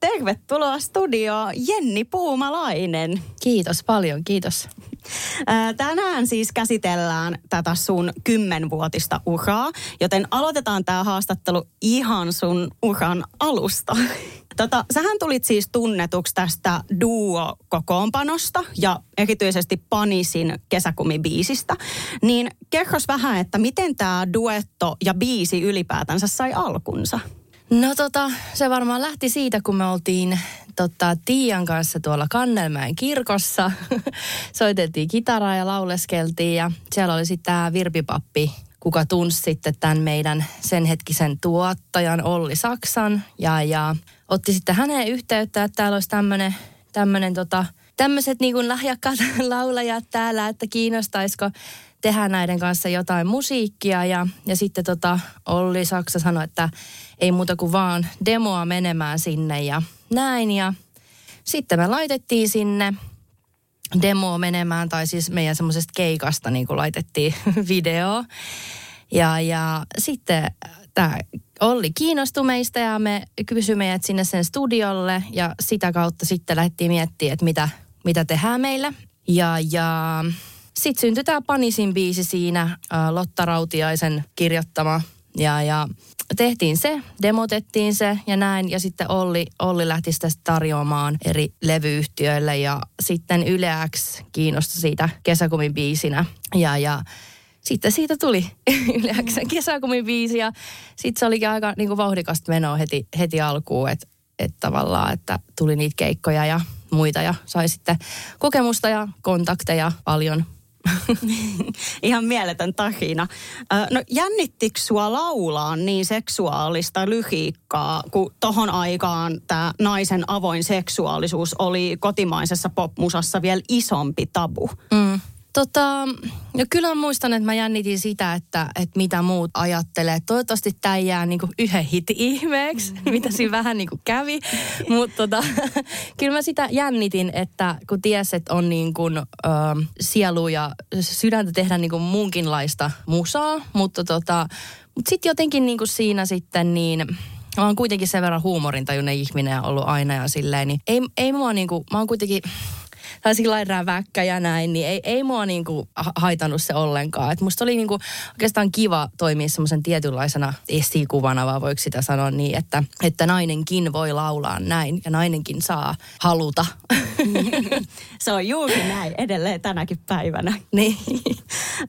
Tervetuloa studioon Jenni Puumalainen. Kiitos paljon, kiitos. Tänään siis käsitellään tätä sun kymmenvuotista uraa, joten aloitetaan tämä haastattelu ihan sun uran alusta. Tota, sähän tulit siis tunnetuksi tästä duo-kokoonpanosta ja erityisesti Panisin kesäkumibiisistä. Niin kerros vähän, että miten tämä duetto ja biisi ylipäätänsä sai alkunsa? No tota, se varmaan lähti siitä, kun me oltiin tota, Tiian kanssa tuolla Kannelmäen kirkossa. Soitettiin kitaraa ja lauleskeltiin ja siellä oli sitten tämä Virpipappi, kuka tunsi sitten tämän meidän sen hetkisen tuottajan Olli Saksan. Ja, ja otti sitten häneen yhteyttä, että täällä olisi tämmöinen tämmönen tota, tämmöiset niin lahjakkaat laulajat täällä, että kiinnostaisiko tehdä näiden kanssa jotain musiikkia. Ja, ja sitten tota, Olli Saksa sanoi, että ei muuta kuin vaan demoa menemään sinne ja näin. Ja sitten me laitettiin sinne demoa menemään, tai siis meidän semmoisesta keikasta niin kuin laitettiin video. Ja, ja sitten tämä Olli kiinnostui meistä ja me kysyi meidät sinne sen studiolle ja sitä kautta sitten lähdettiin miettimään, että mitä, mitä tehdään meille. Ja, ja sitten syntyi tämä Panisin biisi siinä, Lotta Rautiaisen kirjoittama. Ja, ja tehtiin se, demotettiin se ja näin. Ja sitten Olli, Olli lähti sitä tarjoamaan eri levyyhtiöille ja sitten Yle X kiinnostui siitä kesäkumin biisinä. Ja, ja sitten siitä tuli Yle X kesäkumin biisi ja sitten se olikin aika niin kuin vauhdikasta menoa heti, heti alkuun, että et tavallaan, että tuli niitä keikkoja ja muita ja sai sitten kokemusta ja kontakteja paljon Ihan mieletön tarina. No jännittikö sua laulaa niin seksuaalista lyhiikkaa, kun tohon aikaan tämä naisen avoin seksuaalisuus oli kotimaisessa popmusassa vielä isompi tabu? Mm. Tota, no kyllä muistan, että mä jännitin sitä, että, että mitä muut ajattelee. Toivottavasti tämä ei jää niinku yhden hit ihmeeksi, mm. mitä siinä vähän niinku kävi. Mutta tota, kyllä mä sitä jännitin, että kun ties, että on niinku, ö, sielu ja sydäntä tehdä niinku muunkinlaista musaa. Mutta tota, mut sitten jotenkin niinku siinä sitten niin mä oon kuitenkin sen verran huumorintajuinen ihminen ollut aina ja silleen, niin ei, ei mua niinku, mä oon kuitenkin tai sillä räväkkä ja näin, niin ei, ei mua niinku haitannut se ollenkaan. Et musta oli niinku oikeastaan kiva toimia semmoisen tietynlaisena esikuvana, vaan voiko sitä sanoa niin, että, että nainenkin voi laulaa näin ja nainenkin saa haluta. se on juuri näin edelleen tänäkin päivänä. Niin.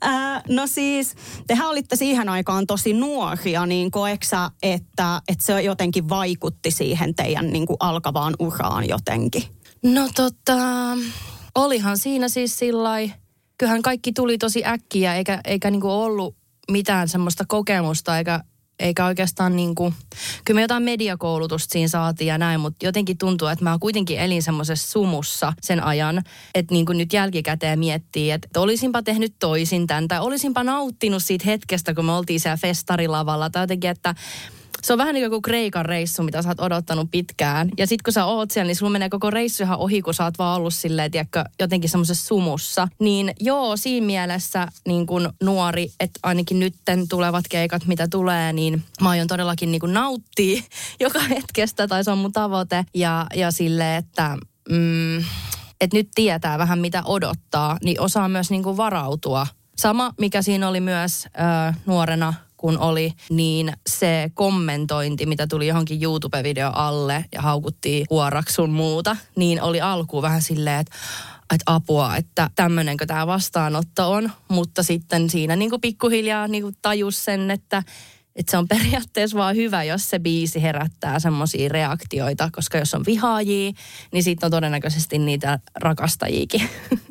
äh, no siis, tehän olitte siihen aikaan tosi nuoria, niin koeksa, että, että se jotenkin vaikutti siihen teidän niin kuin alkavaan uraan jotenkin? No tota, olihan siinä siis sillä kyllähän kaikki tuli tosi äkkiä, eikä, eikä niinku ollut mitään semmoista kokemusta, eikä, eikä oikeastaan niinku, kyllä me jotain mediakoulutusta siinä saatiin ja näin, mutta jotenkin tuntuu, että mä kuitenkin elin semmoisessa sumussa sen ajan, että niinku nyt jälkikäteen miettii, että, olisinpa tehnyt toisin tämän, tai olisinpa nauttinut siitä hetkestä, kun me oltiin siellä festarilavalla, tai jotenkin, että se on vähän niin kuin Kreikan reissu, mitä sä oot odottanut pitkään. Ja sit kun sä oot siellä, niin sulla menee koko reissu ihan ohi, kun sä oot vaan ollut silleen, tiedätkö, jotenkin semmoisessa sumussa. Niin joo, siinä mielessä niin kuin nuori, että ainakin nytten tulevat keikat, mitä tulee, niin mä aion todellakin niin kuin nauttia joka hetkestä, tai se on mun tavoite. Ja, ja sille, että... Mm, että nyt tietää vähän mitä odottaa, niin osaa myös niin kuin varautua. Sama, mikä siinä oli myös ö, nuorena kun oli, niin se kommentointi, mitä tuli johonkin YouTube-video alle ja haukuttiin huoraksun muuta, niin oli alkuun vähän silleen, että että apua, että tämmöinenkö tämä vastaanotto on. Mutta sitten siinä niin kuin pikkuhiljaa niin kuin tajus sen, että, että se on periaatteessa vaan hyvä, jos se biisi herättää semmoisia reaktioita, koska jos on vihaajia, niin sitten on todennäköisesti niitä rakastajiakin.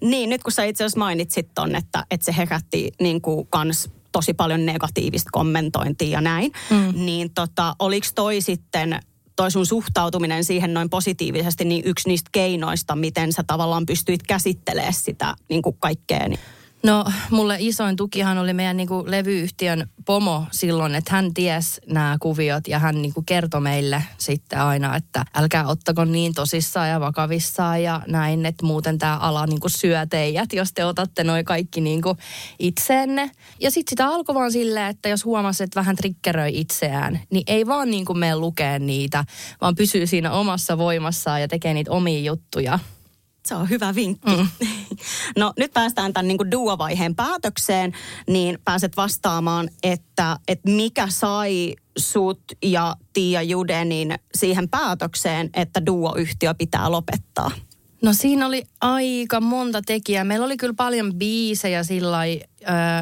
Niin, nyt kun sä itse asiassa mainitsit ton, että, että se herätti niin kuin kans tosi paljon negatiivista kommentointia ja näin. Mm. Niin tota, oliko toi sitten toi sun suhtautuminen siihen noin positiivisesti niin yksi niistä keinoista, miten sä tavallaan pystyit käsittelemään sitä niin kuin kaikkea? Niin? No mulle isoin tukihan oli meidän niinku levyyhtiön pomo silloin, että hän ties nämä kuviot ja hän niinku kertoi meille sitten aina, että älkää ottako niin tosissaan ja vakavissaan ja näin, että muuten tämä ala niinku syö teidät, jos te otatte noin kaikki niinku itseenne. Ja sitten sitä alkoi vaan silleen, että jos huomasi, että vähän triggeröi itseään, niin ei vaan niinku mene lukea niitä, vaan pysyy siinä omassa voimassaan ja tekee niitä omia juttuja. Se on hyvä vinkki. Mm. No nyt päästään tämän niin duo-vaiheen päätökseen, niin pääset vastaamaan, että, että mikä sai sut ja Tiia Judenin siihen päätökseen, että duo-yhtiö pitää lopettaa? No siinä oli aika monta tekijää. Meillä oli kyllä paljon biisejä sillä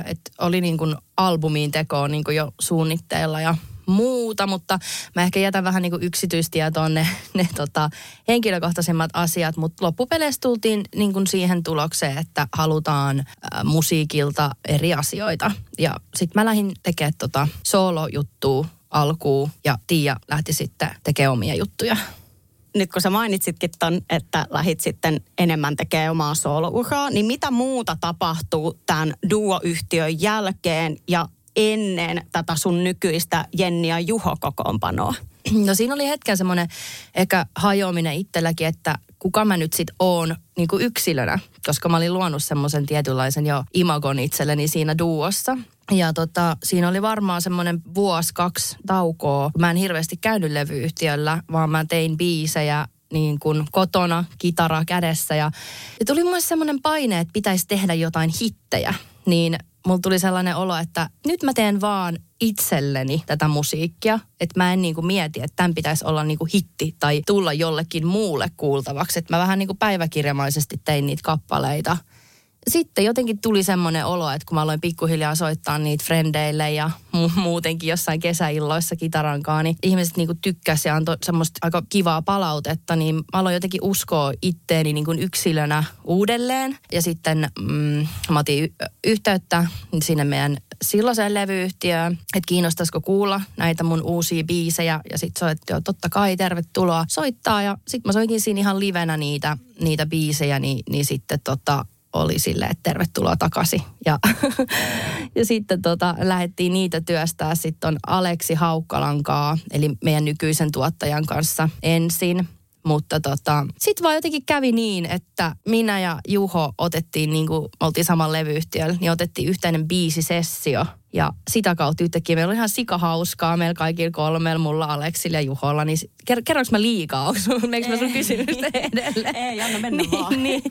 että oli niin kuin albumiin tekoon niin kuin jo suunnitteilla ja muuta, mutta mä ehkä jätän vähän niin kuin yksityistietoon ne, ne tota, henkilökohtaisemmat asiat, mutta loppupeleissä tultiin niin kuin siihen tulokseen, että halutaan ä, musiikilta eri asioita. Ja sitten mä lähdin tekemään tota solo-juttua alkuun ja Tiia lähti sitten tekemään omia juttuja. Nyt kun sä mainitsitkin ton, että lähit sitten enemmän tekemään omaa soolouraa, niin mitä muuta tapahtuu tämän duo-yhtiön jälkeen? Ja ennen tätä sun nykyistä Jenni ja Juho kokoonpanoa? No siinä oli hetken semmoinen ehkä hajoaminen itselläkin, että kuka mä nyt sit oon niin yksilönä, koska mä olin luonut semmoisen tietynlaisen jo imagon itselleni siinä duossa. Ja tota, siinä oli varmaan semmoinen vuosi, kaksi taukoa. Mä en hirveästi käynyt levyyhtiöllä, vaan mä tein biisejä niin kuin kotona, kitara kädessä. Ja, ja tuli mulle semmoinen paine, että pitäisi tehdä jotain hittejä. Niin mulla tuli sellainen olo, että nyt mä teen vaan itselleni tätä musiikkia. Että mä en niinku mieti, että tämän pitäisi olla niinku hitti tai tulla jollekin muulle kuultavaksi. Että mä vähän niinku päiväkirjamaisesti tein niitä kappaleita – sitten jotenkin tuli semmoinen olo, että kun mä aloin pikkuhiljaa soittaa niitä frendeille ja mu- muutenkin jossain kesäilloissa kitarankaan, niin ihmiset niinku tykkäsi ja antoi semmoista aika kivaa palautetta, niin mä aloin jotenkin uskoa itteeni niinku yksilönä uudelleen. Ja sitten mm, mä otin y- yhteyttä sinne meidän silloiseen levyyhtiöön, että kiinnostaisiko kuulla näitä mun uusia biisejä. Ja sitten soitti, että totta kai tervetuloa soittaa. Ja sitten mä soitin siinä ihan livenä niitä, niitä biisejä, niin, niin sitten tota, oli sille, että tervetuloa takaisin. Ja, ja sitten tota, lähdettiin niitä työstää sitten Aleksi Haukkalankaa, eli meidän nykyisen tuottajan kanssa ensin. Mutta tota, sitten vaan jotenkin kävi niin, että minä ja Juho otettiin, niin kuin oltiin saman levyyhtiöllä, niin otettiin yhteinen biisisessio – ja sitä kautta yhtäkkiä meillä oli ihan sikahauskaa meillä kaikilla kolmella, mulla, Aleksilla ja Juholla. Niin ker- kerroinko mä liikaa? Onko mä sun kysymystä edelleen? Ei, anna mennä niin, vaan. Niin,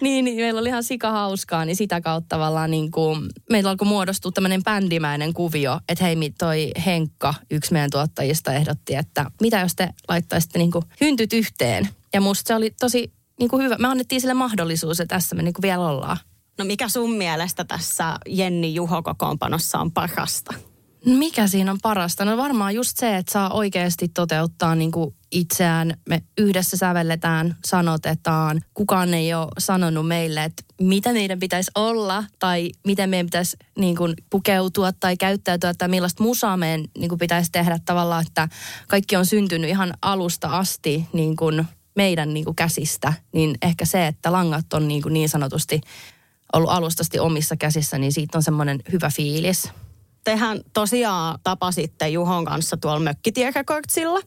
niin, niin, meillä oli ihan sikahauskaa, niin sitä kautta tavallaan niin kuin, meillä alkoi muodostua tämmöinen bändimäinen kuvio. Että hei, toi Henkka, yksi meidän tuottajista, ehdotti, että mitä jos te laittaisitte niin kuin hyntyt yhteen. Ja musta se oli tosi niin kuin hyvä. Me annettiin sille mahdollisuus, että tässä me niin kuin vielä ollaan. No mikä sun mielestä tässä Jenni Juho kokoonpanossa on parasta? Mikä siinä on parasta? No varmaan just se, että saa oikeasti toteuttaa niin kuin itseään. Me yhdessä sävelletään, sanotetaan. Kukaan ei ole sanonut meille, että mitä meidän pitäisi olla tai miten meidän pitäisi niin kuin pukeutua tai käyttäytyä tai millaista musaa meidän niin kuin pitäisi tehdä tavallaan, että kaikki on syntynyt ihan alusta asti niin kuin meidän niin kuin käsistä. Niin ehkä se, että langat on niin, kuin niin sanotusti ollut alustasti omissa käsissä, niin siitä on semmoinen hyvä fiilis. Tehän tosiaan tapasitte Juhon kanssa tuolla Mökkitierekordsilla,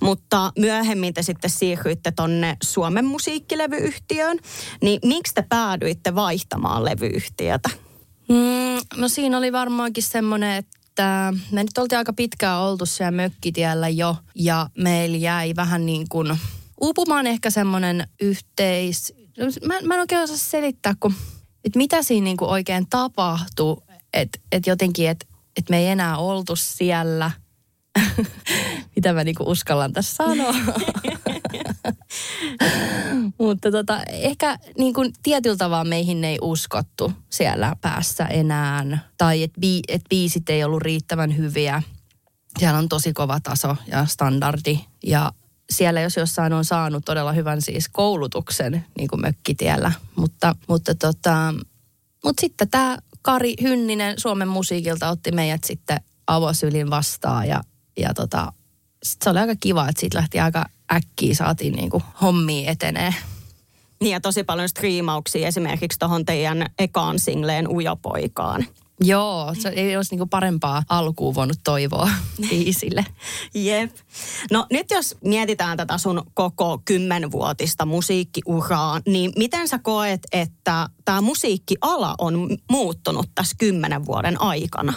mutta myöhemmin te sitten siirryitte tonne Suomen musiikkilevyyhtiöön. Niin miksi te päädyitte vaihtamaan levyyhtiötä? Mm, no siinä oli varmaankin semmoinen, että me nyt oltiin aika pitkään oltu siellä mökkitiellä jo ja meillä jäi vähän niin kuin uupumaan ehkä semmoinen yhteis... Mä, mä en oikein osaa selittää, kun että mitä siinä niin kuin oikein tapahtui, että et jotenkin, että et me ei enää oltu siellä. mitä mä niin kuin uskallan tässä sanoa. Mutta tota, ehkä niin kuin tietyllä tavalla meihin ei uskottu siellä päässä enää. Tai että bi, et biisit ei ollut riittävän hyviä. Siellä on tosi kova taso ja standardi. Ja siellä jos jossain on saanut todella hyvän siis koulutuksen niin kuin mökkitiellä. Mutta, mutta tota, mutta sitten tämä Kari Hynninen Suomen musiikilta otti meidät sitten avosylin vastaan ja, ja tota, se oli aika kiva, että siitä lähti aika äkkiä saatiin niin kuin hommia etenee. Niin ja tosi paljon striimauksia esimerkiksi tuohon teidän ekaan singleen Ujopoikaan. Joo, se ei olisi niinku parempaa alkuun voinut toivoa biisille. Jep. No nyt jos mietitään tätä sun koko kymmenvuotista musiikkiuraa, niin miten sä koet, että tämä musiikkiala on muuttunut tässä kymmenen vuoden aikana?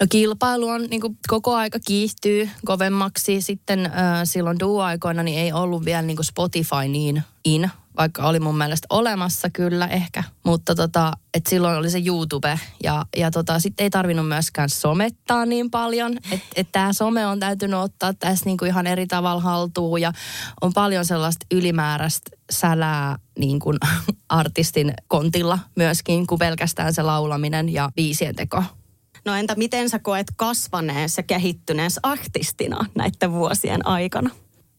No kilpailu on niin kuin koko aika kiihtyy kovemmaksi. Sitten äh, silloin duo-aikoina niin ei ollut vielä niin kuin Spotify niin in, vaikka oli mun mielestä olemassa kyllä ehkä. Mutta tota, et silloin oli se YouTube ja, ja tota, sitten ei tarvinnut myöskään somettaa niin paljon. Että et tämä some on täytynyt ottaa tässä niinku ihan eri tavalla haltuun ja on paljon sellaista ylimääräistä sälää niin kuin artistin kontilla myöskin kuin pelkästään se laulaminen ja biisien teko. No entä miten sä koet kasvaneessa kehittyneessä artistina näiden vuosien aikana?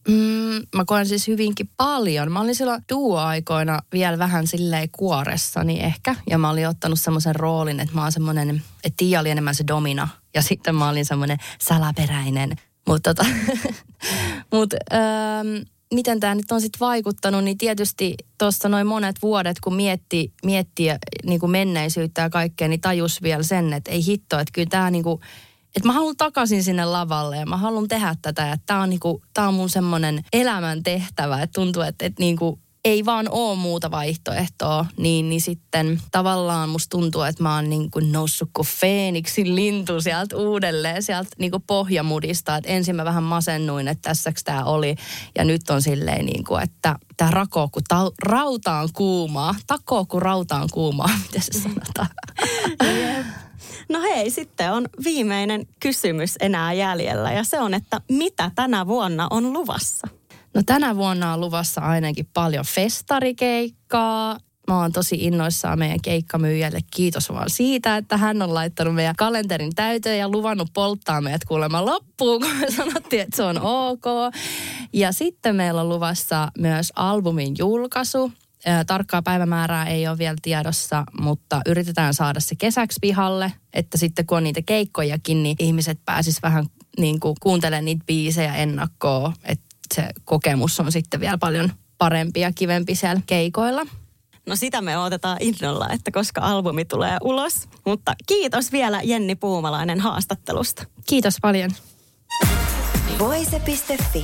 Mm, mä koen siis hyvinkin paljon. Mä olin silloin duo-aikoina vielä vähän silleen kuoressani ehkä. Ja mä olin ottanut semmoisen roolin, että mä oon semmoinen, että Tiia oli enemmän se domina. Ja sitten mä olin semmoinen salaperäinen. Mutta tota, mut, ähm, miten tämä nyt on sitten vaikuttanut, niin tietysti tuossa noin monet vuodet, kun mietti, mietti niin kuin menneisyyttä ja kaikkea, niin tajus vielä sen, että ei hitto, että kyllä tämä niin kuin, että mä haluan takaisin sinne lavalle ja mä haluan tehdä tätä. Ja tämä on, niinku, tää on mun semmoinen elämän tehtävä, että tuntuu, että, että niinku, ei vaan ole muuta vaihtoehtoa, niin, niin sitten tavallaan musta tuntuu, että mä oon niin kuin noussut kuin Feeniksin lintu sieltä uudelleen, sieltä niin kuin pohjamudista. Että ensin mä vähän masennuin, että tässäks tää oli. Ja nyt on silleen niin kuin, että tää rakoo kun ta- rautaan kuumaa. Takoo kun rautaan kuumaa, miten se sanotaan. No hei, sitten on viimeinen kysymys enää jäljellä ja se on, että mitä tänä vuonna on luvassa? No tänä vuonna on luvassa ainakin paljon festarikeikkaa. Mä oon tosi innoissaan meidän keikkamyyjälle. Kiitos vaan siitä, että hän on laittanut meidän kalenterin täyteen ja luvannut polttaa meidät kuulemma loppuun, kun me sanottiin, että se on ok. Ja sitten meillä on luvassa myös albumin julkaisu. Tarkkaa päivämäärää ei ole vielä tiedossa, mutta yritetään saada se kesäksi pihalle, että sitten kun on niitä keikkojakin, niin ihmiset pääsis vähän niin kuin kuuntelemaan niitä biisejä ennakkoon, että se kokemus on sitten vielä paljon parempi ja kivempi siellä keikoilla. No sitä me odotetaan innolla, että koska albumi tulee ulos. Mutta kiitos vielä Jenni Puumalainen haastattelusta. Kiitos paljon. Voise.fi